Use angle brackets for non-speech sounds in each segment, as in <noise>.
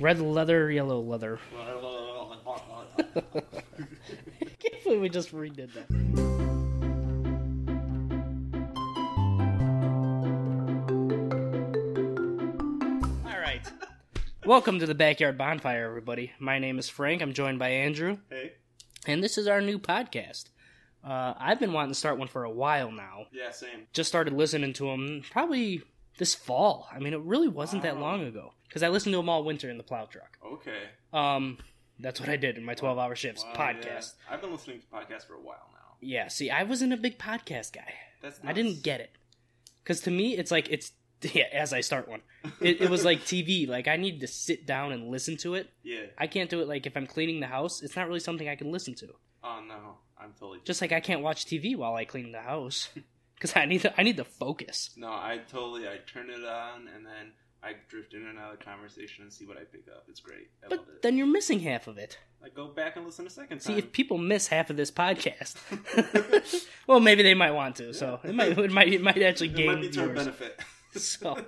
Red leather, yellow leather. <laughs> I can't believe we just redid that. All right. Welcome to the Backyard Bonfire, everybody. My name is Frank. I'm joined by Andrew, Hey. and this is our new podcast. Uh, I've been wanting to start one for a while now. Yeah, same. Just started listening to them probably this fall. I mean, it really wasn't that long ago because I listened to them all winter in the plow truck. Okay. Um, that's what I did in my 12 hour shifts Wow, podcast. yeah. I've been listening to podcasts for a while now. Yeah. see, I wasn't a big podcast guy. That's I didn't get it. Because to me, it's like, it's, <laughs> yeah, as I start one, it, it was like <laughs> TV. Like, I need to sit down and listen to it. Yeah. I can't do it like if I'm cleaning the house. It's not really something I can listen to. Oh no, I'm totally. Just like I can't watch TV while I clean the house. <laughs> Because I need to, I need to focus. No, I totally. I turn it on and then I drift in and out of conversation and see what I pick up. It's great. I love But it. then you're missing half of it. I go back and listen a second See, if people miss half of this podcast, <laughs> <laughs> well, maybe they might want to. So it might, it might, it might actually it gain might be to our benefit. <laughs> So-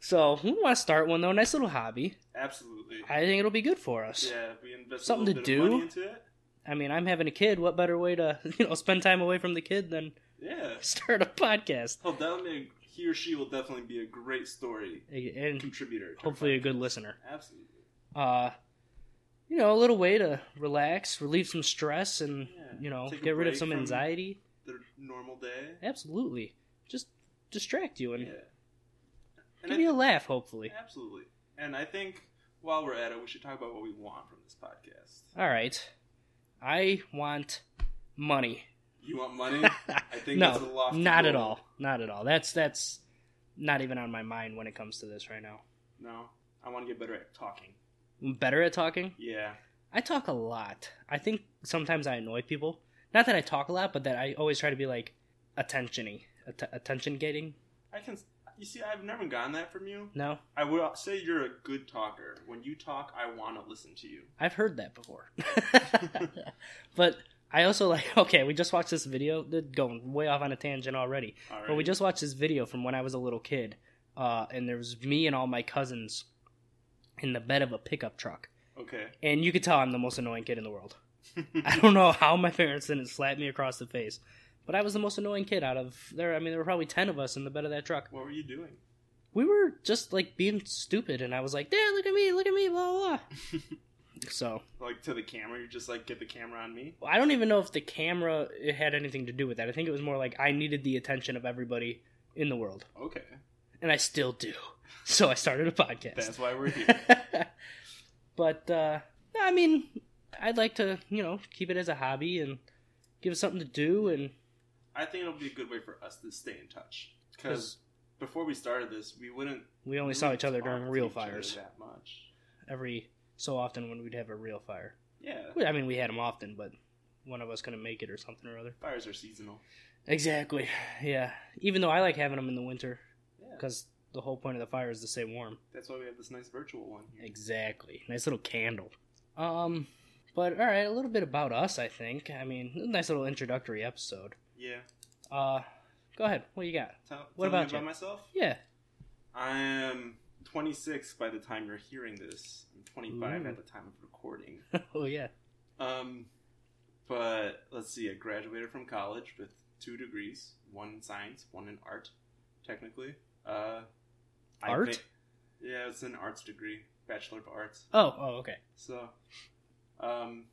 So we want to start one though. Nice little hobby. Absolutely. I think it'll be good for us. Yeah, we invest Something a to do. money into it. I mean, I'm having a kid. What better way to you know spend time away from the kid than Yeah. start a podcast Oh, that'll make he or she will definitely be a great story and contributor. hopefully a good listener. Absolutely. Uh, you know, a little way to relax, relieve some stress, and Yeah. you know, get rid of some anxiety. Their normal day. Absolutely, just distract you and Yeah. And give you a laugh. Hopefully. Absolutely. And I think while we're at it, we should talk about what we want from this podcast. All right, I want money. You want money? <laughs> I think no, that's a lofty not at all. Not at all. That's that's not even on my mind when it comes to this right now. No. I want to get better at talking. Better at talking. Yeah. I talk a lot. I think sometimes I annoy people. Not that I talk a lot, but that I always try to be like attentiony, att- attention getting. I can. You see, I've never gotten that from you. No, I would say you're a good talker. When you talk, I want to listen to you. I've heard that before. <laughs> <laughs> but I also like. <laughs> Okay, we just watched this video. They're going way off on a tangent already. Right. But we just watched this video from when I was a little kid, uh, and there was me and all my cousins in the bed of a pickup truck, Okay. and you could tell I'm the most annoying kid in the world. <laughs> I don't know how my parents didn't slap me across the face, but I was the most annoying kid out of there. I mean, there were probably ten of us in the bed of that truck. what were you doing? We were just like being stupid, and I was like, "Dad, look at me, look at me, blah blah." <laughs> so like to the camera? You just like get the camera on me? I don't even know if the camera had anything to do with that. I think it was more like I needed the attention of everybody in the world, Okay. and I still do. <laughs> So I started a podcast. That's why we're here. <laughs> but uh, I mean, I'd like to, you know, keep it as a hobby and give it something to do. And I think it'll be a good way for us to stay in touch. Because before we started this, we wouldn't. we only saw each other during real fires that much. every so often when we'd have a real fire. Yeah. I mean, we had them often, but one of us couldn't make it or something or other. Fires are seasonal. Exactly. Yeah. Even though I like having them in the winter Yeah. because the whole point of the fire is to stay warm. That's why we have this nice virtual one here. Exactly. Nice little candle. Um, but all right, a little bit about us. I think. I mean, a nice little introductory episode. Yeah. Uh, go ahead. What you got? Tell, What tell me about about myself? Yeah. I am 26 by the time you're hearing this. I'm 25 Ooh. at the time of recording. <laughs> oh yeah. Um, but let's see. I graduated from college with two degrees: one in science, one in art. Technically, uh, I Art? thi- yeah, it's an arts degree, bachelor of arts. Oh. Oh. Okay. So, um,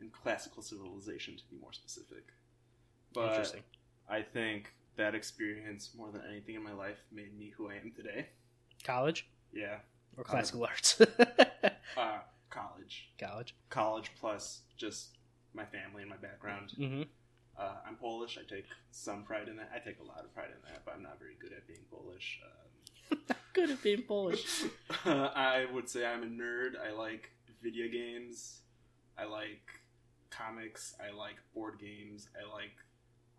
in classical civilization, to be more specific. But Interesting. I think that experience, more than anything in my life, made me who I am today. College Yeah, or classical arts? <laughs> uh, college, College. college plus just my family and my background. Mm-hmm. Uh, I'm Polish. I take some pride in that. I take a lot of pride in that, but I'm not very good at being Polish. Um, <laughs> Good at being Polish. <laughs> I would say I'm a nerd. I like video games. I like comics. I like board games. I like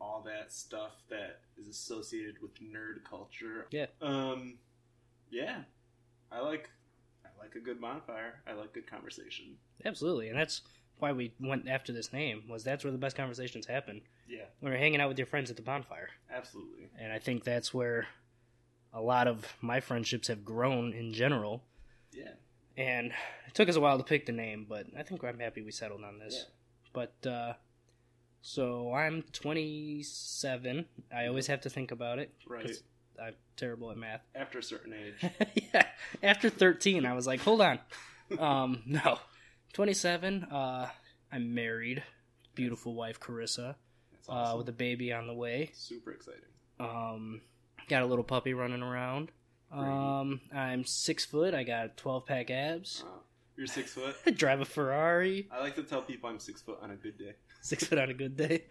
all that stuff that is associated with nerd culture. Yeah. Um, yeah. I like. I like a good bonfire. I like good conversation. Absolutely, and that's why we went after this name. Was that's where the best conversations happen Yeah, when you're hanging out with your friends at the bonfire. absolutely. and I think that's where a lot of my friendships have grown in general. Yeah. and it took us a while to pick the name, but I think I'm happy we settled on this. But uh, so I'm 27. I always have to think about it. Right. I'm terrible at math. <laughs> After a certain age. yeah. After 13, I was like, hold on. <laughs> Um, no. 27. Uh, I'm married. Beautiful wife, Carissa, That's uh, with a baby on the way. Super exciting. Um, got a little puppy running around. Um, I'm six foot. I got 12 pack abs. You're six foot. I <laughs> drive a Ferrari. I like to tell people I'm six foot on a good day. Six foot on a good day.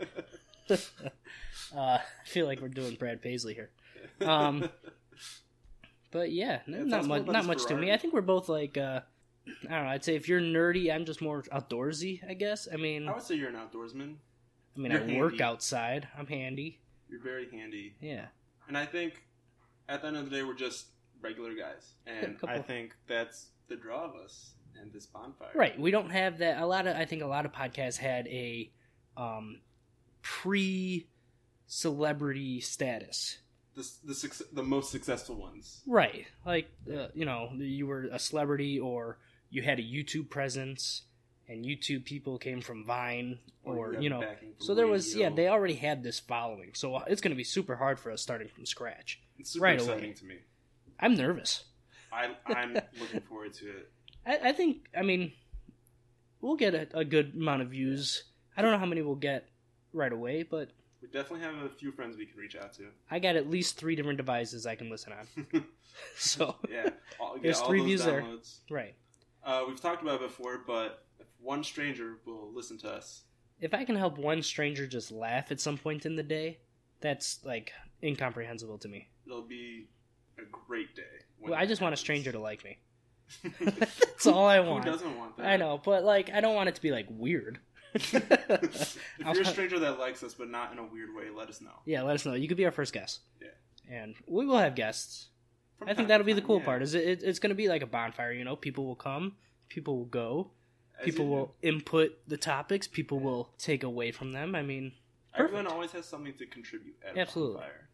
uh, I feel like we're doing Brad Paisley here. Um, <laughs> But yeah, Yeah, not much. Not much to me. I think we're both like. uh I don't know. I'd say if you're nerdy, I'm just more outdoorsy. I guess. I mean, I would say you're an outdoorsman. I mean, you're I work outside. I'm handy. You're very handy. Yeah. And I think at the end of the day, we're just regular guys. <laughs> And I think that's the draw of us and this bonfire. Right. We don't have that. A lot of I think a lot of podcasts had a um, pre celebrity status. The, the, suc- the most successful ones. Right. Like uh, you know, you were a celebrity or you had a YouTube presence, and YouTube people came from Vine or have you know. So there was yeah, they already had this following. So uh, it's going to be super hard for us starting from scratch. It's super right exciting away. to me. I'm nervous. I, I'm <laughs> looking forward to it. I, I think I mean we'll get a, a good amount of views. I don't know how many we'll get right away, but We definitely have a few friends we can reach out to. I got at least three different devices I can listen on. <laughs> So yeah, all, get There's three views there. right. Uh, we've talked about it before, but if one stranger will listen to us, If I can help one stranger just laugh at some point in the day, that's like incomprehensible to me. it'll be a great day. Well, I just want a stranger to like me. <laughs> <laughs> That's all I want. Who doesn't want that? I know, but like I don't want it to be like weird. <laughs> if I'll- you're a stranger that likes us, but not in a weird way, let us know. yeah, let us know. You could be our first guest. Yeah. And we will have guests. From I think that'll be the cool yeah. part. Is it, it? It's going to be like a bonfire. You know, people will come, people will go, As people will do. input the topics, people will take away from them. I mean, Everyone always has something to contribute. At a Absolutely. bonfire.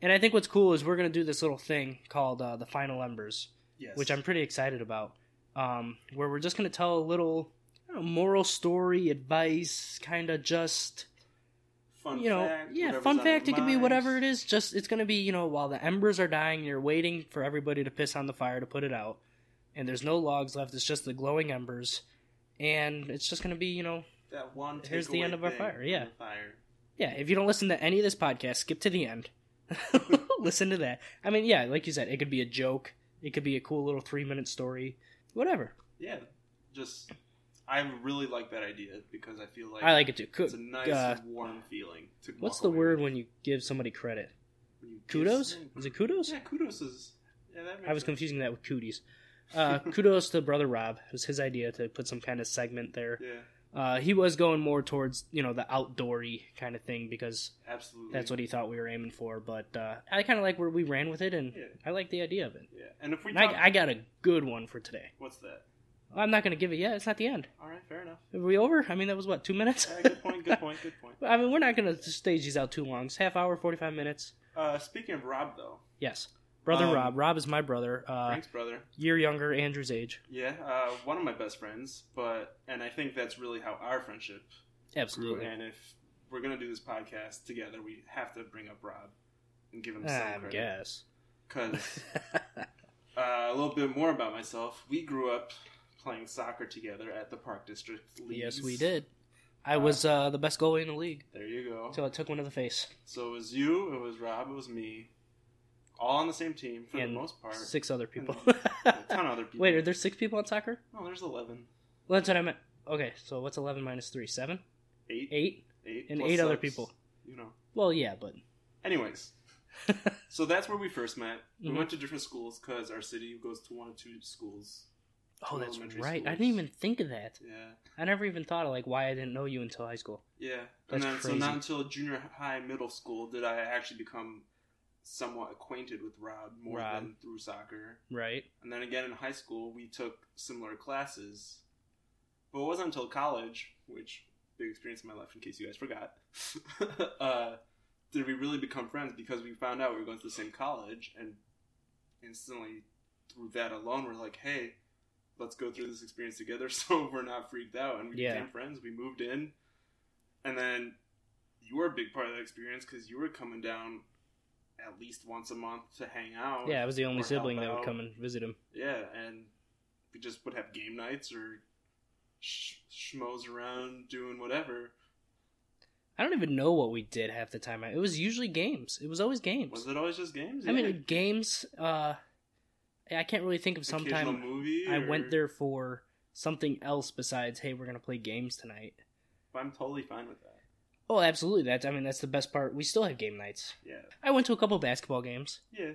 and I think what's cool is we're going to do this little thing called uh, the Final Embers, Yes. which I'm pretty excited about. Um, where we're just going to tell a little know, moral story, advice, kind of just fun you know, fact, yeah, fun fact. It could be whatever it is. Just it's gonna be you know while the embers are dying, you're waiting for everybody to piss on the fire to put it out, and there's no logs left. It's just the glowing embers, and it's just gonna be you know That one. Here's the end of our fire, yeah. Fire. yeah. If you don't listen to any of this podcast, skip to the end. <laughs> listen to that. I mean, yeah, like you said, it could be a joke. It could be a cool little three minute story. Whatever. Yeah. Just. I really like that idea because I feel like I like it too. Ku- it's a nice uh, warm feeling. To what's the word with. when you give somebody credit? When you give Kudos? Is it kudos? Yeah, kudos is. Yeah, I was sense. confusing that with cooties. Uh, <laughs> kudos to brother Rob. It was his idea to put some kind of segment there. Yeah, Uh, he was going more towards you know the outdoory kind of thing because absolutely. that's what he thought we were aiming for. But uh, I kind of like where we ran with it, and Yeah. I like the idea of it. Yeah, and if we And talk, I, I got a good one for today. what's that? I'm not going to give it yet. It's not the end. All right, fair enough. Are we over? I mean, that was what two minutes. Good point. Good point. Good point. <laughs> I mean, we're not going to stage these out too long. It's half hour, forty five minutes. Uh, speaking of Rob, though, Yes, brother Um, Rob. Rob is my brother. Uh, Frank's brother. year younger, Andrew's age. Yeah, uh, one of my best friends, but and I think that's really how our friendship grew. Absolutely. And if we're gonna do this podcast together, we have to bring up Rob and give him I some credit. guess. Because <laughs> uh, a little bit more about myself. We grew up playing soccer together at the Park District League. yes, we did. I was uh, the best goalie in the league There you go. until I took one to the face. So it was you, it was Rob, it was me, all on the same team for And the most part. Six other people. <laughs> A ton of other people. Wait, are there six people in soccer? No, there's eleven. Well, that's what I meant. Okay, so what's 11 minus 3? 7? Eight. 8? Eight. and eight other people. You know. Well, yeah, but. Anyways, <laughs> so that's where we first met. We Mhm. went to different schools because our city goes to one or two schools. Oh, Two that's elementary right. I didn't even think of that. Yeah, I never even thought of like why I didn't know you until high school. yeah. That's and then so not until junior high, middle school did I actually become somewhat acquainted with Rob more Rob. than through soccer. Right? And then again in high school, we took similar classes. But it wasn't until college, which big experience in my life, in case you guys forgot, <laughs> uh, did we really become friends because we found out we were going to the same college, and instantly through that alone, we're like, hey, let's go through this experience together <laughs> so we're not freaked out. And we Yeah. became friends. We moved in, and then you were a big part of that experience because you were coming down at least once a month to hang out. Yeah, I was the only sibling that would come and visit him. Yeah, and we just would have game nights or sh- schmoes around doing whatever. I don't even know what we did half the time. It was usually games. It was always games. Was it always just games? I mean, games. Uh, I can't really think of some time movie. I or- went there for something else besides, hey, we're gonna play games tonight. I'm totally fine with that. Oh, absolutely. That's I mean that's the best part. We still have game nights. Yeah, I went to a couple basketball games. yeah,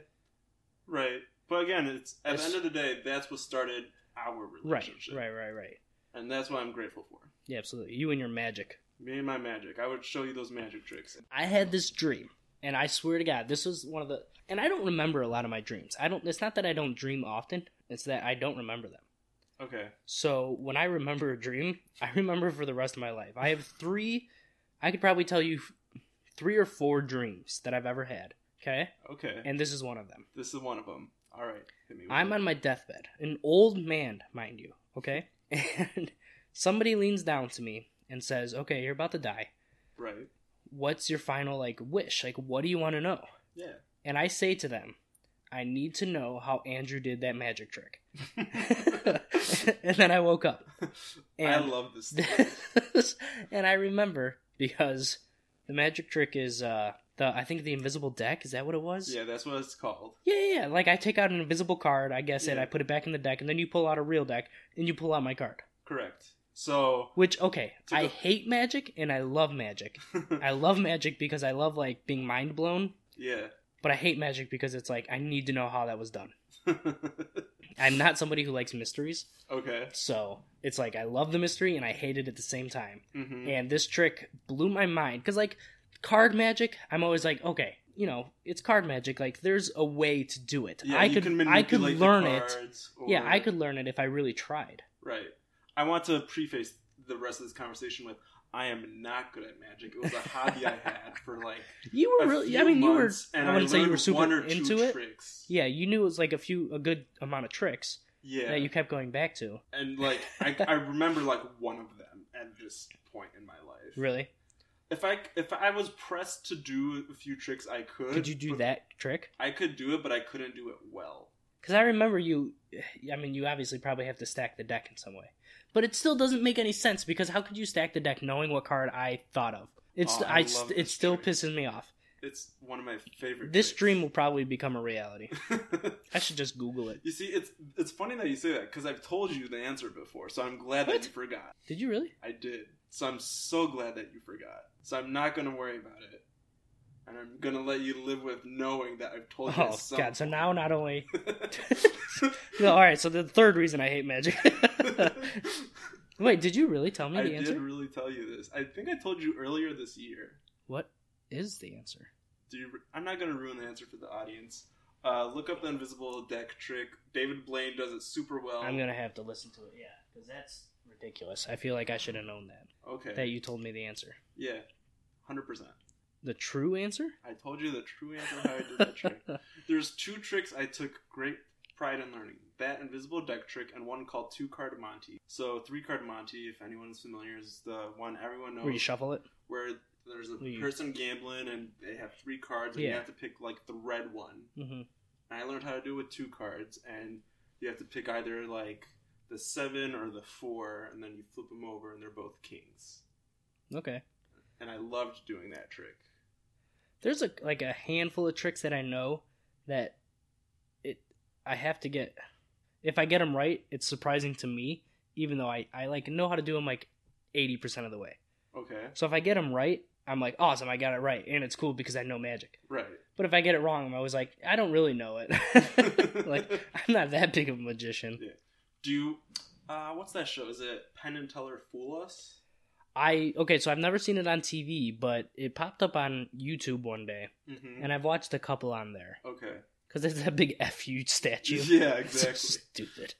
right. But again, it's at the end of the day, that's what started our relationship. Right, relationship, right, right, right. And that's what I'm grateful for. Yeah, absolutely. You and your magic. Me and my magic. I would show you those magic tricks. I had this dream, and I swear to God, this was one of the. And I don't remember a lot of my dreams. I don't. It's not that I don't dream often. It's that I don't remember them. Okay. So when I remember a dream, <laughs> I remember for the rest of my life. I have three. I could probably tell you three or four dreams that I've ever had. Okay, Okay. and this is one of them. this is one of them. All right. Hit me I'm it. on my deathbed, an old man, mind you. Okay, <laughs> and somebody leans down to me and says, "Okay, you're about to die. Right. What's your final like wish? Like, what do you want to know?" Yeah. And I say to them, I need to know how Andrew did that magic trick. <laughs> and then I woke up. I And- love this. <laughs> And I remember because the magic trick is uh the I think the invisible deck, is that what it was? yeah, that's what it's called. Yeah, yeah, yeah. Like I take out an invisible card, I guess it, I put it back in the deck, and then you pull out a real deck, and you pull out my card. Correct. So. Which okay, I go- hate magic and I love magic. <laughs> I love magic because I love like being mind blown, yeah. But I hate magic because it's like I need to know how that was done. <laughs> I'm not somebody who likes mysteries, okay. so it's like I love the mystery and I hate it at the same time. hmm And this trick blew my mind because, like, card magic, I'm always like, okay, you know, it's card magic. Like, there's a way to do it. Yeah, I you could, can I could learn it. cards, Yeah, I could learn it if I really tried. Right. I want to preface the rest of this conversation with I am not good at magic. It was a hobby I had for like <laughs> You were a really, few I mean, you were. and I wouldn't say you were super one or two into it. Tricks. Yeah, you knew it was like a few, a good amount of tricks Yeah. that you kept going back to. and like I, I remember like one of them at this point in my life. Really? If I if I was pressed to do a few tricks, I could. Could you do that trick? I could do it, but I couldn't do it well. Because I remember you. I mean, you obviously probably have to stack the deck in some way, but it still doesn't make any sense because how could you stack the deck knowing what card I thought of? It's Oh, I I, it still pisses me off. It's one of my favorite. This dream will probably become a reality. <laughs> I should just Google it. you see, it's it's funny that you say that because I've told you the answer before, so I'm glad that you forgot. Did you really? I did. So I'm so glad that you forgot. So I'm not gonna worry about it. And I'm gonna let you live with knowing that I've told you. Oh at some god! So now not only <laughs> <laughs> no, all right. So the third reason I hate magic. <laughs> Wait, did you really tell me I the answer? did really tell you this. I think I told you earlier this year. What is the answer? Do you, I'm not gonna ruin the answer for the audience. Uh, look up the invisible deck trick. David Blaine does it super well. I'm gonna have to listen to it. Yeah, because that's ridiculous. I feel like I should have known that. Okay. That you told me the answer. Yeah. Hundred percent. The true answer? I told you the true answer how I did that trick. <laughs> There's two tricks I took great pride in learning. That invisible deck trick and one called two card Monty. So three card Monty, if anyone's familiar, is the one everyone knows Where you shuffle it? where there's a person gambling and they have three cards and you have to pick like the red one. hmm And I learned how to do it with two cards and you have to pick either like the seven or the four and then you flip them over and they're both kings. Okay. And I loved doing that trick. There's a like a handful of tricks that I know that it I have to get. If I get them right, it's surprising to me, even though I I like know how to do them like eighty percent of the way. Okay. So if I get them right, I'm like awesome, I got it right, and it's cool because I know magic. Right. But if I get it wrong, I'm always like I don't really know it. <laughs> like <laughs> I'm not that big of a magician. Yeah. Do you, uh, what's that show? Is it Penn and Teller Fool Us? I okay, so I've never seen it on TV, but it popped up on YouTube one day, Mm-hmm. and I've watched a couple on there Okay. because it's that big <laughs> fu statue. Yeah, <laughs> It's so exactly. stupid.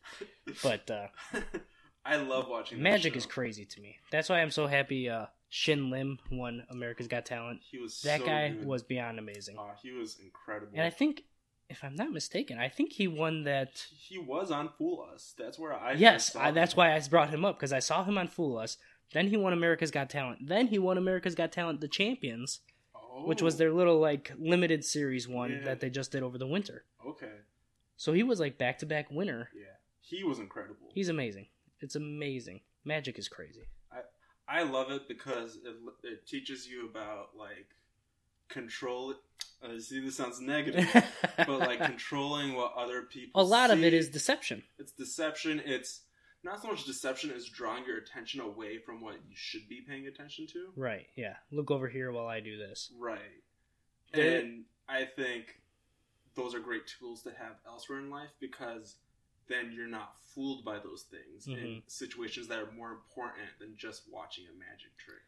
But uh, <laughs> I love watching. magic is crazy to me. That's why I'm so happy. Uh, Shin Lim won America's Got Talent. He was That so guy good. was beyond amazing, Aw, he was incredible. and I think if I'm not mistaken, I think he won that. He was on Fool Us. That's where I. yes, I, that's why I brought him up because I saw him on Fool Us. Then he won America's Got Talent. Then he won America's Got Talent, the Champions, Oh, which was their little like limited series one Yeah. that they just did over the winter. Okay. So he was like back to back winner. Yeah, he was incredible. He's amazing. It's amazing. Magic is crazy. I I love it because it, it teaches you about like control. Uh, see, this sounds negative, <laughs> but like controlling what other people. a lot of it is deception. it's deception. It's not so much deception as drawing your attention away from what you should be paying attention to. Right. Yeah. Look over here while I do this. Right. There- And I think those are great tools to have elsewhere in life because then you're not fooled by those things in Mhm. situations that are more important than just watching a magic trick.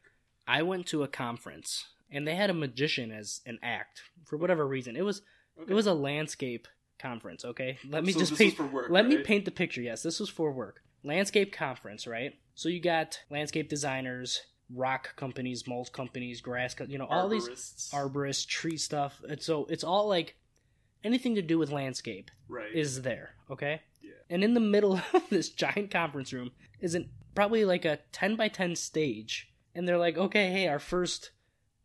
I went to a conference and they had a magician as an act for whatever reason. It was Okay. it was a landscape conference. Okay, let me So just this paint. was for work, let me paint the picture. Yes, this was for work. Landscape conference, right? So you got landscape designers, rock companies, mulch companies, grass, co- you know, all these Arborists. arborists, tree stuff. And so it's all like anything to do with landscape right. is there. Okay. Yeah. And in the middle <laughs> of this giant conference room is an, probably like a 10 by 10 stage. And they're like, okay, hey, our first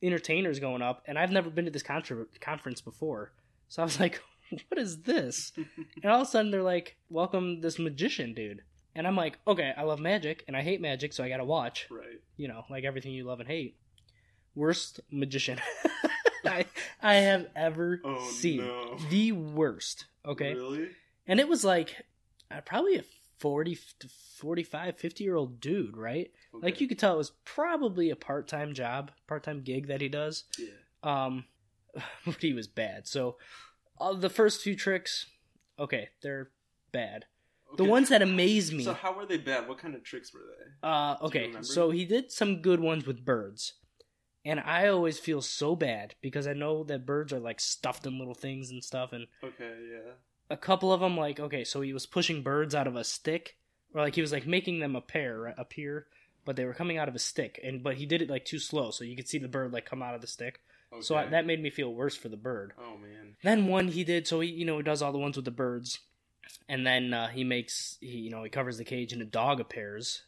entertainer's going up. And I've never been to this contra- conference before. So I was like, <laughs> what is this? <laughs> and all of a sudden they're like, welcome this magician dude. And I'm like, okay, I love magic and I hate magic, so I gotta watch. right. You know, like everything you love and hate. Worst magician <laughs> I, I have ever Oh seen. no. The worst. Okay Really? and it was like uh, probably a 40 to 45 50 year old dude right like you could tell it was probably a part-time job part-time gig that he does Yeah. um <laughs> but he was bad so uh, the first few tricks okay they're bad the ones that amaze me So how were they bad? What kind of tricks were they? uh okay so he did some good ones with birds and i always feel so bad because i know that birds are like stuffed in little things and stuff and Okay, yeah. a couple of them like okay so he was pushing birds out of a stick or like he was like making them appear right, appear but they were coming out of a stick and but he did it like too slow so you could see the bird like come out of the stick Okay. so I, that made me feel worse for the bird Oh man. then one he did so he you know he does all the ones with the birds and then uh, he makes he you know he covers the cage and a dog appears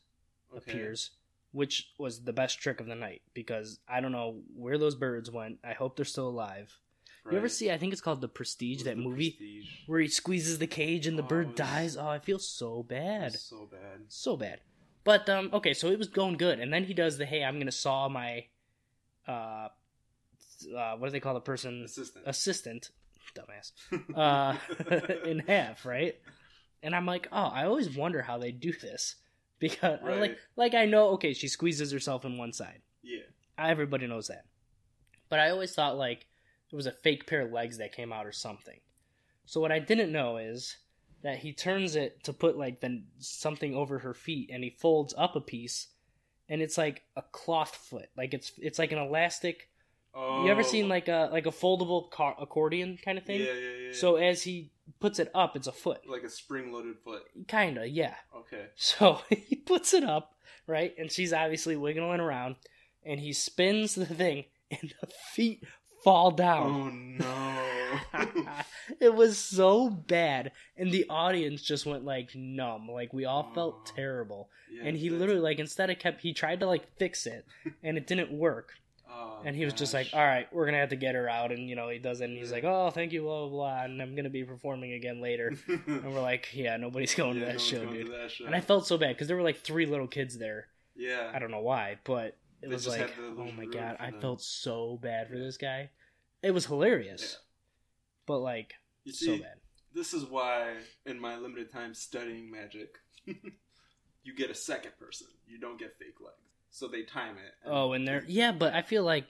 Okay. appears which was the best trick of the night because i don't know where those birds went i hope they're still alive you ever see i think it's called the prestige that the movie Prestige. where he squeezes the cage and the Oh, bird was- dies. Oh, I feel so bad, So bad. so bad. But um, okay, so it was going good, and then he does the hey, I'm gonna saw my, uh, uh what do they call the person Assistant. assistant, dumbass, uh, <laughs> in half, right? And I'm like, oh, I always wonder how they do this because I like like I know okay, she squeezes herself in one side. yeah. Everybody knows that. But I always thought like it was a fake pair of legs that came out or something. So what I didn't know is that he turns it to put like the something over her feet and he folds up a piece and it's like a cloth foot. Like it's it's like an elastic. Oh. You ever seen like a like a foldable car- accordion kind of thing? Yeah, yeah, yeah. So as he puts it up, it's a foot. like a spring-loaded foot. Kinda, yeah. Okay. So <laughs> he puts it up, right? And she's obviously wiggling around, and he spins the thing, and the feet fall down. Oh no. <laughs> it was so bad, and the audience just went like numb. Like we all felt Oh. terrible. Yeah, and he that's- literally like instead of kept he tried to like fix it, and it didn't work. Oh, And he was just like, "All right, we're gonna have to get her out." And you know he does it, and he's like, "Oh, thank you, blah blah blah," and I'm gonna be performing again later. <laughs> and we're like, "Yeah, nobody's going Yeah, to that show, going to dude." that show. And I felt so bad because there were like three little kids there. yeah. I don't know why, but it They was like, oh my god, I them. felt so bad for Yeah. this guy. It was hilarious, but like You so see, bad. this is why in my limited time studying magic, <laughs> you get a second person. You don't get fake legs. So they time it. Oh, and they're yeah, but I feel like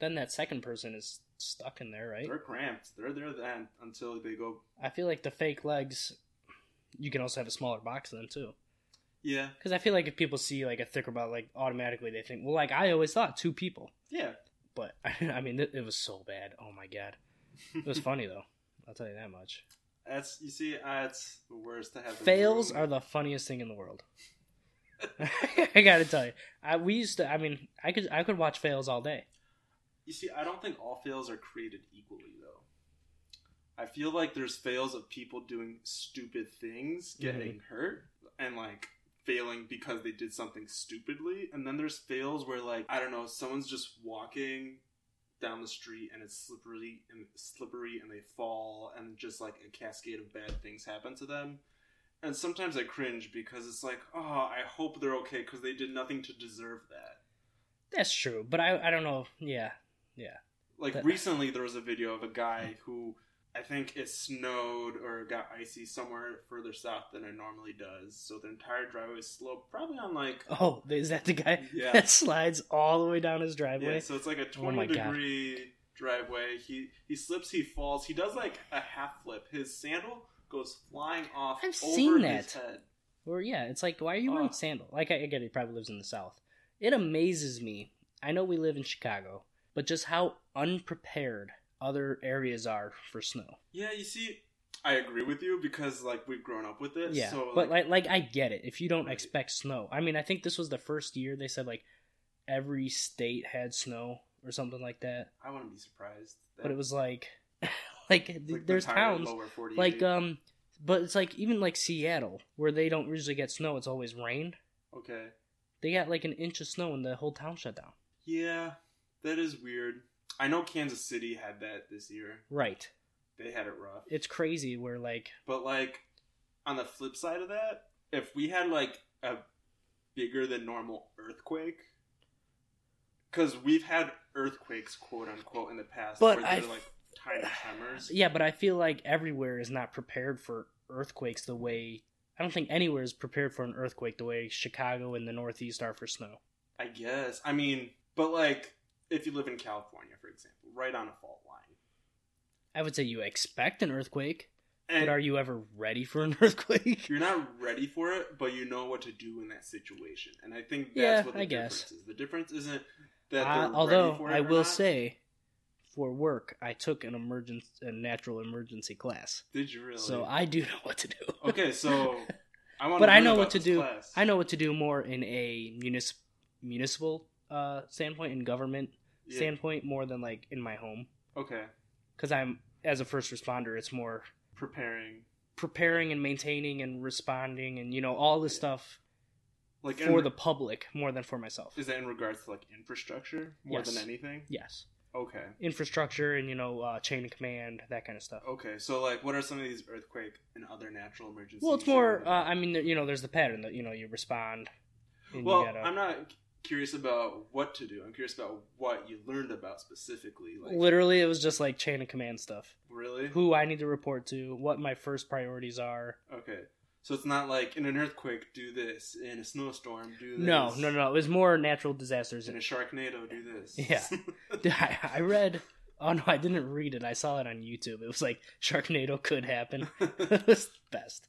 then that second person is stuck in there, right? They're cramped. They're there then until they go. I feel like the fake legs. You can also have a smaller box then too, Yeah. because I feel like if people see like a thicker box, like automatically they think, well, like I always thought two people, Yeah. but <laughs> I mean it, it was so bad. Oh my god, it was funny though. <laughs> I'll tell you that much. That's you see. it's the worst to have. Fails are the funniest thing in the world. <laughs> I gotta tell you, I we used to. I mean, I could I could watch fails all day. You see, I don't think all fails are created equally though. I feel like there's fails of people doing stupid things, getting Mm-hmm. hurt, and like failing because they did something stupidly. And then there's fails where like I don't know, someone's just walking down the street and it's slippery and slippery and they fall and just like a cascade of bad things happen to them. And sometimes I cringe because it's like, oh, I hope they're okay because they did nothing to deserve that. That's true, but I I don't know. Yeah, yeah. like That- recently there was a video of a guy who I think it snowed or got icy somewhere further south than it normally does. So the entire driveway is sloped, probably on like <laughs> Oh, is that the guy Yeah. that slides all the way down his driveway? yeah. So it's like a Oh twenty God. degree driveway. He he slips, he falls, he does like a half flip. His sandal goes flying off I've seen that. Or yeah, it's like why are you wearing Oh. sandals? Like I, I get it, he probably lives in the south. It amazes me. I know we live in Chicago, but just how unprepared other areas are for snow. Yeah, you see, I agree with you because like we've grown up with it. Yeah, so but like like I get it. If you don't Right. expect snow, I mean, I think this was the first year they said like every state had snow or something like that. I wouldn't be surprised. But it was like <laughs> like, Like, there's towns lower like um, but it's like even like Seattle where they don't usually get snow. It's always rain. okay. They got like an inch of snow and the whole town shut down. Yeah, that is weird. I know Kansas City had that this year. Right. They had it rough. It's crazy where like But like on the flip side of that, if we had like a bigger than normal earthquake, because we've had earthquakes, quote unquote, in the past, But where I they're like tiny tremors. yeah, but I feel like everywhere is not prepared for earthquakes the way I don't think anywhere is prepared for an earthquake the way Chicago and the Northeast are for snow. I guess. I mean, but like if you live in California, for example, right on a fault line, I would say you expect an earthquake, and but are you ever ready for an <laughs> earthquake? you're not ready for it, but you know what to do in that situation. And I think that's Yeah, what the I difference guess. is. The difference isn't that Uh, although ready for it I will not. say, for work, I took an emergency, a natural emergency class, Did you really? so I do <laughs> know what to do. okay, so <laughs> I want. but I know what to do. Class. I know what to do more in a municip- municipal uh, standpoint, in government Yeah. standpoint, more than like in my home. Okay, Because I'm as a first responder, it's more preparing preparing and maintaining and responding, and you know all this Yeah. stuff like for in- the public more than for myself. Is that in regards to like infrastructure more Yes. than anything? Yes, Okay. infrastructure and you know uh, chain of command, that kind of stuff. Okay. So like, what are some of these earthquake and other natural emergencies? Well, it's more. Uh, I mean, you know, there's the pattern that you know you respond. Well, you gotta, I'm not curious about what to do. I'm curious about what you learned about specifically. Like, literally, it was just like chain of command stuff. really? Who I need to report to, what my first priorities are. Okay. So it's not like in an earthquake, do this. In a snowstorm, do this. No, no, no. It was more natural disasters. In a Sharknado, do this. <laughs> Yeah. <laughs> I, I read. Oh no, I didn't read it. I saw it on YouTube. It was like Sharknado could happen. <laughs> it was best.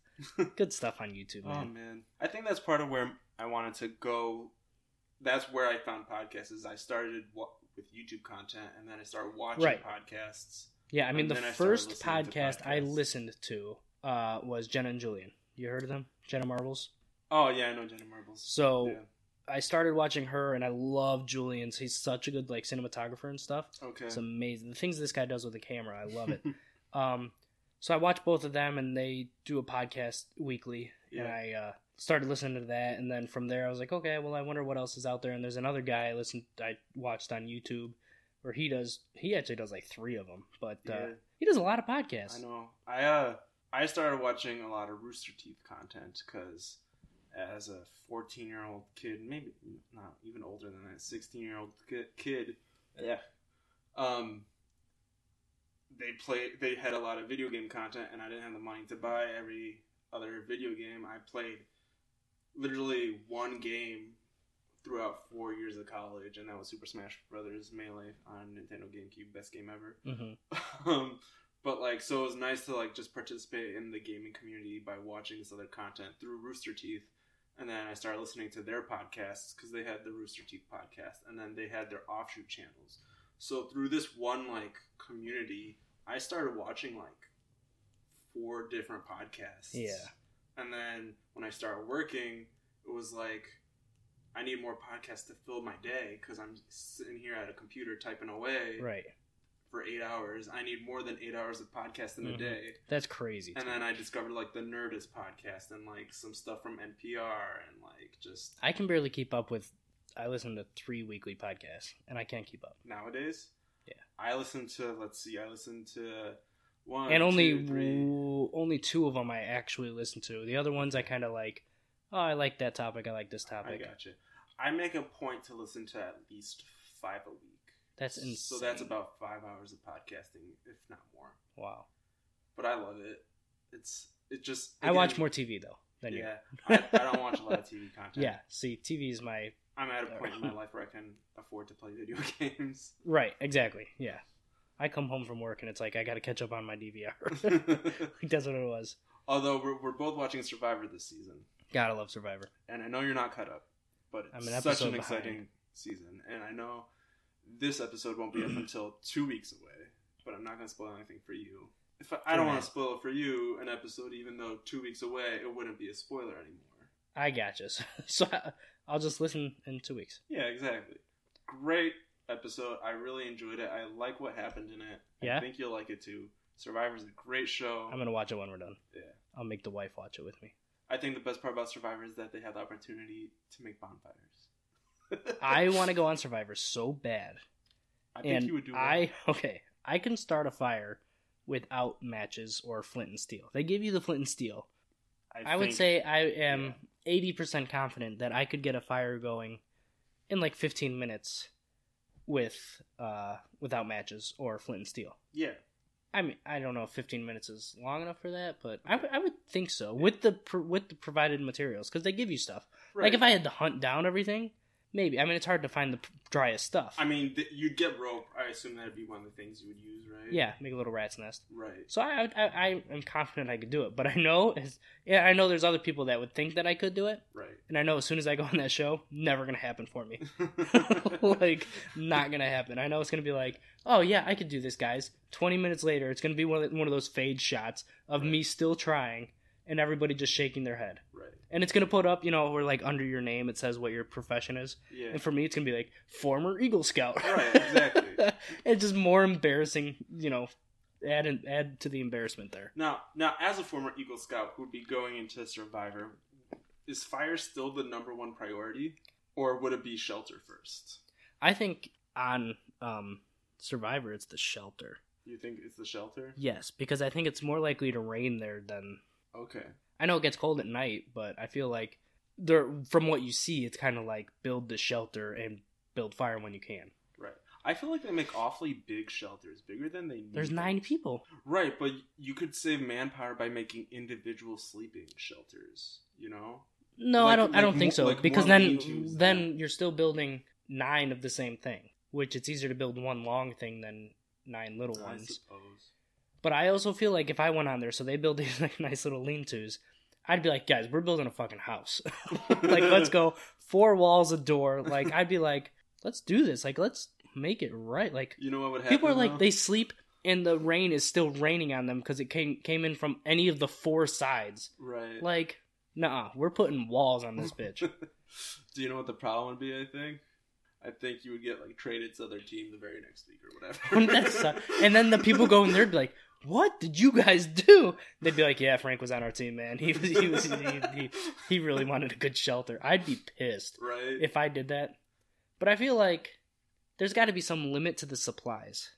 Good stuff on YouTube, Oh man. man, I think that's part of where I wanted to go. That's where I found podcasts. Is I started with YouTube content, and then I started watching Right. podcasts. yeah, I mean, the then I started first podcast I listened to uh, was Jenna and Julien. You heard of them? Jenna Marbles. Oh yeah, I know Jenna Marbles. So yeah. I started watching her, and I love Julien's. He's such a good like cinematographer and stuff. Okay. It's amazing. The things this guy does with the camera, I love it. <laughs> um, so I watch both of them, and they do a podcast weekly, and I uh, started listening to that, and then from there I was like, okay, well I wonder what else is out there. And there's another guy I listened, I watched on YouTube, where he does, he actually does like three of them, but uh, he does a lot of podcasts. I know. I uh, I started watching a lot of Rooster Teeth content because as a 14 year old kid, maybe not even older than that, 16 year old kid, yeah, um, they play. They had a lot of video game content, and I didn't have the money to buy every other video game. I played literally one game throughout four years of college, and that was Super Smash Brothers Melee on Nintendo GameCube, best game ever hmm <laughs> um, but like so it was nice to like just participate in the gaming community by watching this other content through rooster teeth and then i started listening to their podcasts because they had the rooster teeth podcast and then they had their offshoot channels so through this one like community i started watching like four different podcasts Yeah. and then when i started working it was like i need more podcasts to fill my day because i'm sitting here at a computer typing away Right. For eight hours. I need more than eight hours of podcast in a Mhm. day. That's crazy. And then I discovered like the Nerdist podcast and like some stuff from NPR and like just I can barely keep up with. I listen to three weekly podcasts, and I can't keep up. nowadays. Yeah. I listen to let's see, I listen to one and only two, w- only two of them I actually listen to. The other ones I kind of like. Oh, I like that topic. I like this topic. I gotcha. I make a point to listen to at least five a week. That's insane. So that's about five hours of podcasting, if not more. wow. But I love it. It's it just I watch more TV though than you. Yeah, I, I don't <laughs> watch a lot of TV content. Yeah. See, TV is my I'm at a point in my <laughs> life where I can afford to play video <laughs> games. right. Exactly. Yeah. I come home from work and it's like I got to catch up on my DVR. That's what it was. Although we're, we're both watching Survivor this season, Gotta love Survivor. and I know you're not cut up, but I'm it's an such an behind. exciting season, and I know this episode won't be up mm-hmm. until two weeks away. But I'm not going to spoil anything for you. If I, I don't want to spoil for you, an episode, even though two weeks away, it wouldn't be a spoiler anymore. I gotcha. <laughs> So I'll just listen in two weeks. Yeah, exactly. Great episode. I really enjoyed it. I like what happened in it. Yeah? I think you'll like it too. Survivor's a great show. I'm gonna watch it when we're done. Yeah. I'll make the wife watch it with me. I think the best part about Survivor is that they have the opportunity to make bonfires. I want to go on Survivor so bad, I think and you would do well. I <laughs> okay. I can start a fire without matches or flint and steel. They give you the flint and steel. I, would say I am eighty percent confident that I could get a fire going in like fifteen minutes with uh without matches or flint and steel. Yeah. I mean, I don't know if 15 minutes is long enough for that, but I, would- I would think so with the pr- with the provided materials because they give you stuff. Right. Like if I had to hunt down everything, maybe. I mean, it's hard to find the driest stuff. I mean, th- you'd get rope. I assume that'd be one of the things you would use, right? yeah, make a little rat's nest. Right. So I, I I am confident I could do it, but I know yeah I know there's other people that would think that I could do it, Right. and I know as soon as I go on that show, never gonna happen for me. <laughs> <laughs> like not gonna happen. I know it's gonna be like, oh yeah, I could do this, guys. Twenty minutes later, it's gonna be one of, the, one of those fade shots of me still trying and everybody just shaking their head. And it's gonna put up, you know, where like under your name it says what your profession is, Yeah. and for me it's gonna be like former Eagle Scout. Right, exactly. <laughs> it's just more embarrassing, you know. Add and add to the embarrassment there. Now, now, as a former Eagle Scout who'd be going into Survivor, is fire still the number one priority, or would it be shelter first? I think on um, Survivor it's the shelter. You think it's the shelter? Yes, because I think it's more likely to rain there than Okay. I know it gets cold at night, but I feel like there from what you see, it's kind of like build the shelter and build fire when you can. Right. I feel like they make awfully big shelters, bigger than they need. There's nine people. Right, but you could save manpower by making individual sleeping shelters. You know. No, I don't. I don't think so like because then then you're still building nine of the same thing, which it's easier to build one long thing than nine little I ones. suppose. But I also feel like if I went on there, so they build <laughs> these like nice little lean-tos, I'd be like, guys, we're building a fucking house. <laughs> like, let's go <laughs> four walls, a door. Like, I'd be like, let's do this. Like, let's make it right. Like, You know what would happen? people are like, they sleep and the rain is still raining on them because it came came in from any of the four sides. right. Like, nah, we're putting walls on this bitch. Do you know what the problem would be? I think. I think you would get like traded to other team the very next week or whatever. Uh, and then the people go in there and be like, "What did you guys do?" They'd be like, "Yeah, Frank was on our team, man. <laughs> He was he was he, he, he really wanted a good shelter." I'd be pissed right. if I did that. But I feel like there's got to be some limit to the supplies.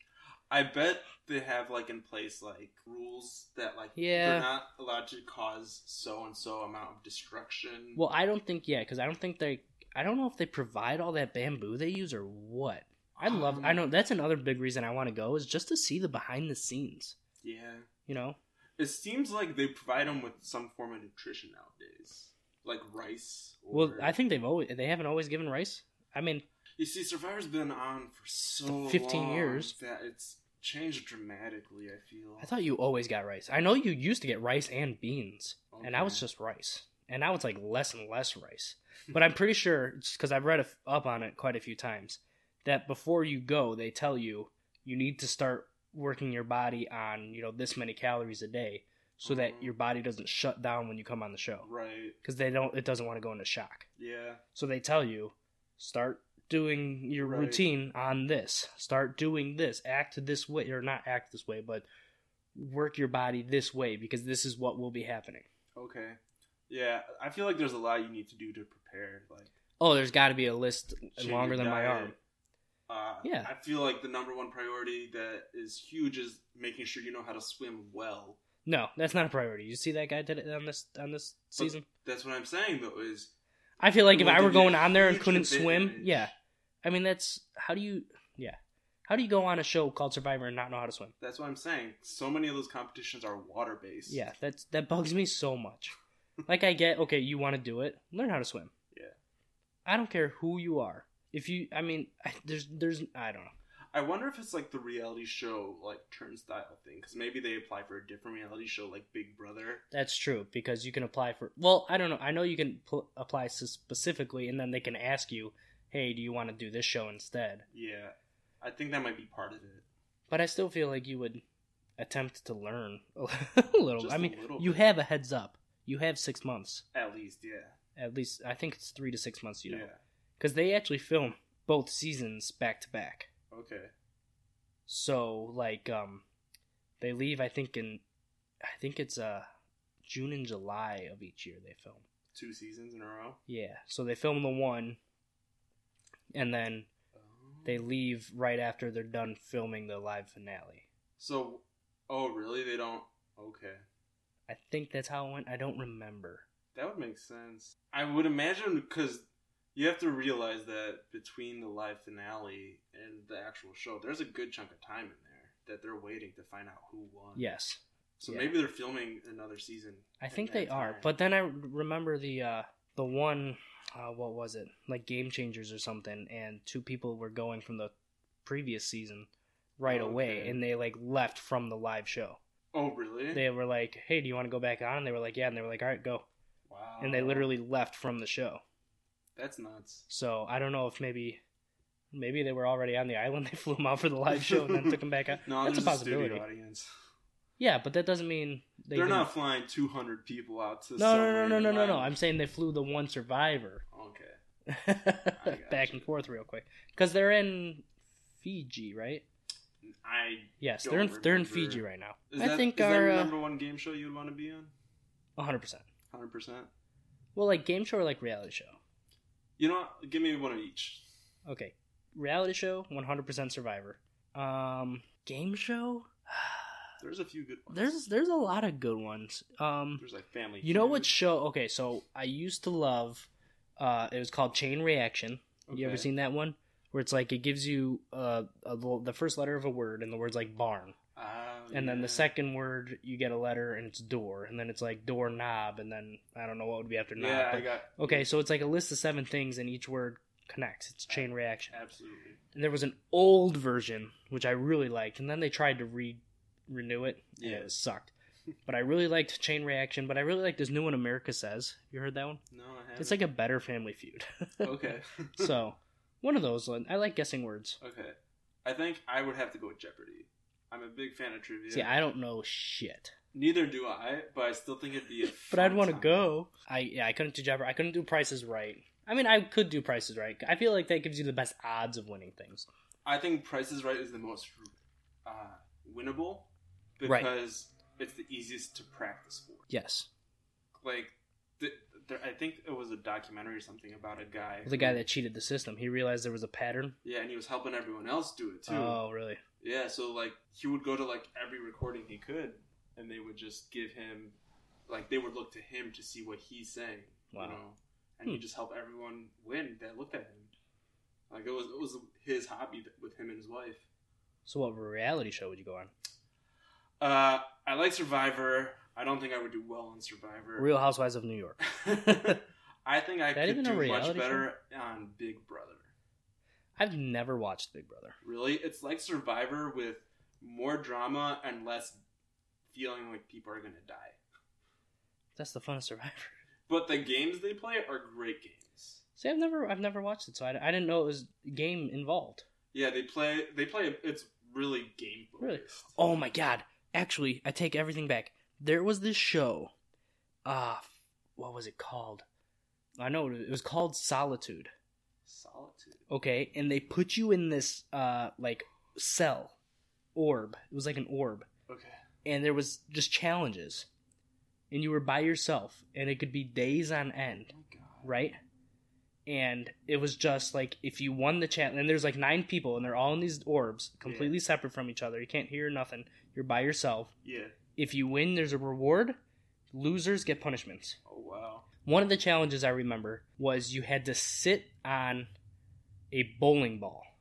I bet they have like in place like rules that like Yeah. they're not allowed to cause so and so amount of destruction. Well, I don't think yeah, because I don't think they. I don't know if they provide all that bamboo they use or what. I'd love. Um, I know that's another big reason I want to go is just to see the behind the scenes. Yeah. You know, It seems like they provide them with some form of nutrition nowadays, like rice. Or... well, I think they've always they haven't always given rice. I mean, you see, Survivor's been on for so 15 long years. that it's changed dramatically. I feel. I thought you always got rice. I know you used to get rice and beans, and now it's just rice. And now it's like less and less rice. But I'm pretty sure, because I've read up on it quite a few times, that before you go, they tell you you need to start working your body on you know this many calories a day, so that Mhm. your body doesn't shut down when you come on the show. Right. Because they don't, it doesn't want to go into shock. Yeah. So they tell you start doing your Right. routine on this. Start doing this. Act this way, or not act this way, but work your body this way because this is what will be happening. Okay. Yeah, I feel like there's a lot you need to do to prepare. Like Oh, there's got to be a list longer than my arm. Uh, Yeah. I feel like the number one priority that is huge is making sure you know how to swim well. No, that's not a priority. You see that guy did it on this on this season. That's what I'm saying though. Is I feel like if I were give you a going on there and couldn't swim, yeah. I mean, that's how do you, yeah, how do you go on a show called Survivor and not know how to swim? that's what I'm saying. So many of those competitions are water based. Yeah, that's that bugs me so much. <laughs> like I get, okay, you want to do it, learn how to swim. Yeah. I don't care who you are. If you, I mean, there's, there's, I don't know. I wonder if it's like the reality show like turnstile thing because maybe they apply for a different reality show like Big Brother. That's true because you can apply for. Well, I don't know. I know you can pl- apply specifically, and then they can ask you, "Hey, do you want to do this show instead?" Yeah, I think that might be part of it. But I still feel like you would attempt to learn <laughs> a little. Just I a mean, little you have a heads up. You have six months At least, yeah. at least. I think it's three to six months. You know, Yeah. Because they actually film both seasons back to back. Okay. So like, um, they leave. I think in, I think it's uh, June and July of each year they film. Two seasons in a row. Yeah. So they film the one, and then they leave right after they're done filming the live finale. So, oh really? They don't. Okay, I think that's how it went. I don't remember. that would make sense. I would imagine because you have to realize that between the live finale and the actual show, there's a good chunk of time in there that they're waiting to find out who won. Yes. So yeah. maybe they're filming another season. I think they are. But then I remember the uh the one uh what was it? Like Game Changers or something and two people were going from the previous season right away Okay. and they like left from the live show. oh really? They were like, "Hey, do you want to go back on?" And they were like, "Yeah." And they were like, "All right, go." wow. And they literally left from the show. That's nuts. So, I don't know if maybe maybe they were already on the island. <laughs> They flew them out for the live show and then took them back out. <laughs> No, That's a possibility. studio audience. Yeah, but that doesn't mean they are didn't- flying 200 people out to. No, no, no, no, no, no, no. I'm saying they flew the one survivor Okay. <laughs> back gotcha. and forth real quick because they're in Fiji, right? I Yes, they're in they're in. Fiji right now. is I that, think our uh, number one game show you'd want to be on? 100. percent 100. percent Well, like game show or like reality show. You know, what? give me one of each. Okay, reality show, 100 percent Survivor. Um, game show. <sighs> There's a few good ones. There's there's a lot of good ones. Um, There's like Family. you know what show? Okay, so I used to love. Uh, it was called Chain Reaction. You ever seen that one? Where it's like it gives you uh, a, the first letter of a word, and the word's like barn. And then the second word you get a letter and it's door and then it's like door knob and then i don't know what would be after knob Yeah, I got. okay so it's like a list of seven things and each word connects it's chain reaction Absolutely. and there was an old version which i really liked and then they tried to re renew it Yeah. it sucked but i really liked chain reaction but i really like this new one america says you heard that one No, I haven't. it's like a better family feud <laughs> okay. so one of those i like guessing words okay. I think I would have to go with Jeopardy. I'm a big fan of trivia. see i don't know shit Neither do I, but I still think it'd be a. <laughs> but I'd want to go. I yeah, I couldn't do Jeopardy. I couldn't do Price Is Right. I mean, I could do Price Is Right. I feel like that gives you the best odds of winning things. I think Price Is Right is the most uh, winnable Right. because it's the easiest to practice for. Yes, Like, th- there, I think it was a documentary or something about a guy. the guy that cheated the system. He realized there was a pattern. Yeah, and he was helping everyone else do it too. Oh, really? Yeah, so like he would go to like every recording he could, and they would just give him, like they would look to him to see what he's saying. Wow. You know, and Hmm. he'd just help everyone win that looked at him. Like it was it was his hobby with him and his wife. So, what reality show would you go on? Uh, I like Survivor. I don't think I would do well on Survivor. Real Housewives of New York. <laughs> I think I could do much better on Big Brother. I've never watched Big Brother. Really, it's like Survivor with more drama and less feeling like people are gonna die. That's the fun of Survivor. But the games they play are great games. See, I've never, I've never watched it, so I, I didn't know it was game involved. Yeah, they play. They play. It's really game focused. Really? Oh my god! Actually, I take everything back. There was this show. Uh what was it called? I know it was called Solitude. solitude. Okay, and they put you in this uh like cell orb. It was like an orb. Okay. And there was just challenges. And you were by yourself and it could be days on end, Oh my god. right? And it was just like if you won the challenge and there's like nine people and they're all in these orbs, completely separate from each other. You can't hear nothing. You're by yourself. Yeah. If you win, there's a reward. Losers get punishments. Oh wow. One of the challenges I remember was you had to sit on a bowling ball. <laughs>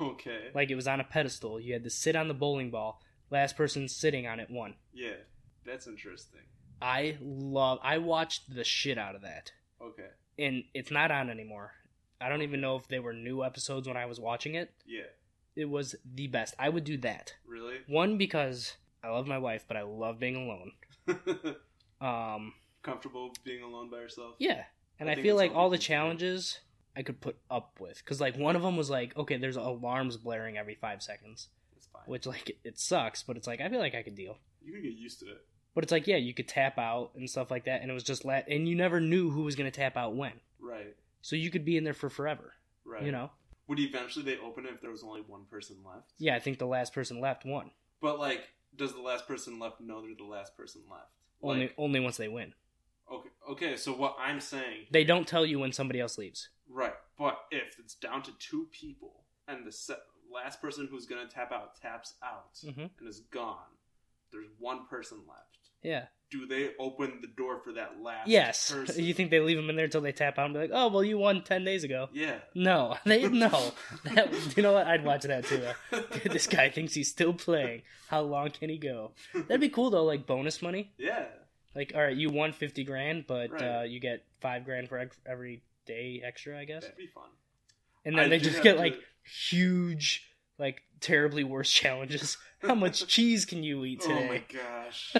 Okay. Like it was on a pedestal. You had to sit on the bowling ball. Last person sitting on it won. yeah. That's interesting. I love I watched the shit out of that. Okay. And it's not on anymore. I don't even know if they were new episodes when I was watching it. Yeah. It was the best. I would do that. Really? One because I love my wife, but I love being alone. <laughs> Um Comfortable being alone by yourself? Yeah, and I I, feel like all the challenges I could put up with because like one of them was like okay, there's alarms blaring every five seconds, which like it sucks, but it's like I feel like I could deal. You can get used to it. But it's like yeah, you could tap out and stuff like that, and it was just let and you never knew who was gonna tap out when, Right. so you could be in there for forever. Right. You know? Would eventually they open it if there was only one person left? Yeah, I think the last person left won. But like, does the last person left know they're the last person left? Only Like, only once they win. okay, okay. So what I'm saying, They don't tell you when somebody else leaves. right? But if it's down to two people and the se- last person who's gonna tap out taps out Mhm. and is gone, there's one person left. Yeah. Do they open the door for that last? Yes. <laughs> Person? You think they leave them in there until they tap out and be like, oh well, you won ten days ago. Yeah. No, <laughs> they <laughs> no. That, you know what? I'd watch that too. this guy thinks he's still playing. How long can he go? That'd be cool though, like bonus money. yeah. Like, all right, you won fifty grand, but Right. uh, you get five grand for every day extra, I guess. That'd be fun. And then I they just get to- like huge, like terribly worse challenges. How much cheese can you eat today? Oh my gosh.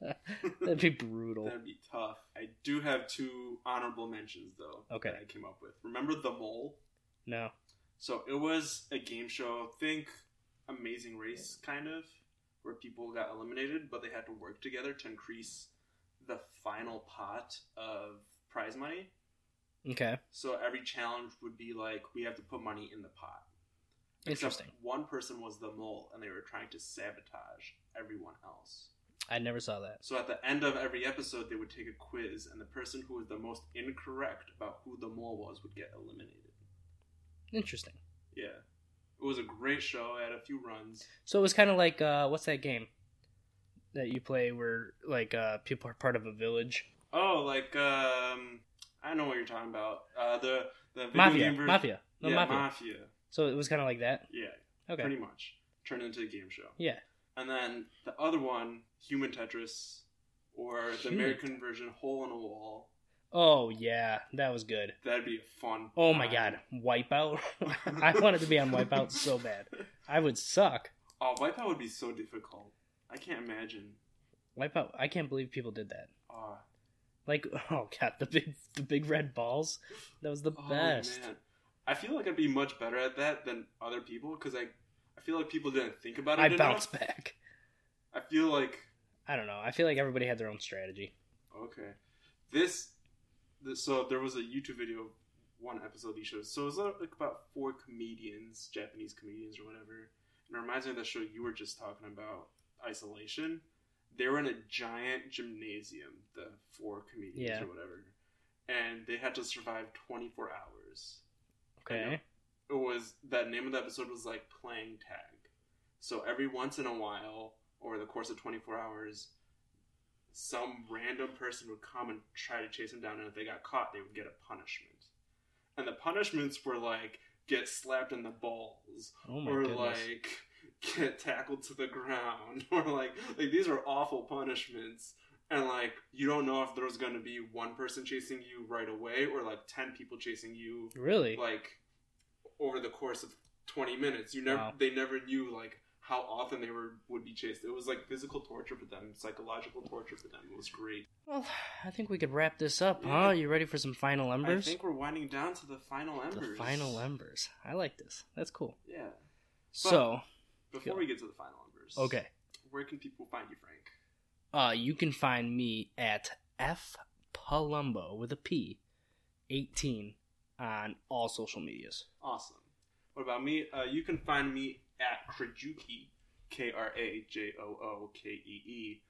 <laughs> That'd be brutal. That'd be tough. I do have two honorable mentions though. Okay. That I came up with. Remember the mole? No. So it was a game show. Think Amazing Race, kind of, where people got eliminated, but they had to work together to increase the final pot of prize money. Okay. So every challenge would be like we have to put money in the pot. Except one person was the mole, and they were trying to sabotage everyone else. I never saw that. So at the end of every episode, they would take a quiz, and the person who was the most incorrect about who the mole was would get eliminated. Interesting. Yeah, it was a great show. It had a few runs. So it was kind of like uh, what's that game that you play where like uh, people are part of a village? Oh, like um, I know what you're talking about. Uh, the the Mafia, version. Mafia, no yeah, Mafia. Mafia. So it was kind of like that. Yeah, Okay. pretty much turned into a game show. Yeah. And then the other one, Human Tetris, or the American version, Hole in a Wall. Oh yeah, that was good. That'd be a fun. Oh my time. god, Wipeout! <laughs> I <laughs> wanted to be on Wipeout so bad. I would suck. Oh, Wipeout would be so difficult. I can't imagine. Wipeout! I can't believe people did that. Oh, Like, <laughs> oh god, the big, the big red balls. That was the oh, best. man. I feel like I'd be much better at that than other people because I, I feel like people didn't think about it I enough. bounced back. I feel like I don't know. I feel like everybody had their own strategy. Okay. This, this so there was a YouTube video, one episode of these shows. So it was uh, like about four comedians, Japanese comedians or whatever. And it reminds me of the show you were just talking about, Isolation. They were in a giant gymnasium, the four comedians Yeah. or whatever. And they had to survive 24 hours. Okay. It was, that name of the episode was like playing tag. So every once in a while, over the course of 24 hours, some random person would come and try to chase him down, and if they got caught, they would get a punishment. And the punishments were like get slapped in the balls, Oh or goodness. like <laughs> get tackled to the ground, <laughs> or like like these are awful punishments. And like you don't know if there's going to be one person chasing you right away, or like ten people chasing you really? like over the course of 20 minutes you never Wow. they never knew like how often they were would be chased it was like physical torture for them psychological torture for them it was great Well, I think we could wrap this up, Yeah. huh? You ready for some final embers? i think we're winding down to the final embers The final embers. I like this. That's cool. yeah So, before we get to the final embers okay. where can people find you frank Uh, you can find me at F Palumbo with a P, 18 on all social medias. Awesome. What about me? Uh, you can find me at Krajookee, K R A J O O K E E,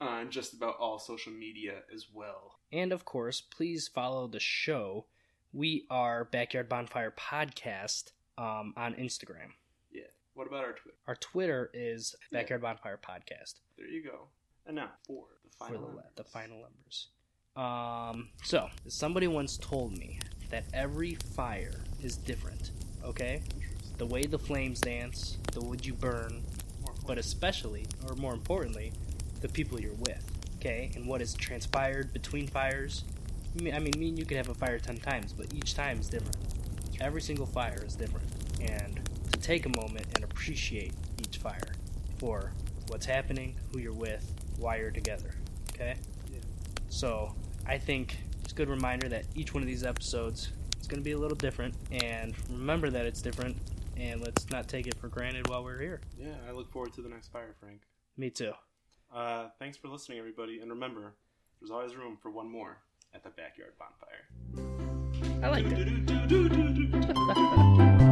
on just about all social media as well. And of course, please follow the show. We are Backyard Bonfire Podcast um, on Instagram. Yeah. What about our Twitter? Our Twitter is Yeah. Backyard Bonfire Podcast There you go. And now for the for final the, embers. the final embers. Um, so somebody once told me that every fire is different. Okay, the way the flames dance, the wood you burn, but especially, or more importantly, the people you're with. Okay, and what has transpired between fires. I mean, I mean, me and you could have a fire ten times, but each time is different. Every single fire is different, and to take a moment and appreciate each fire for what's happening, who you're with, why you're together. Okay. Yeah. So I think it's a good reminder that each one of these episodes is going to be a little different, and remember that it's different, and let's not take it for granted while we're here. Yeah, I look forward to the next fire, Frank. Me too. Uh, thanks for listening, everybody, and remember, there's always room for one more at the backyard bonfire. I like that. Do-do-do-do-do-do. <laughs>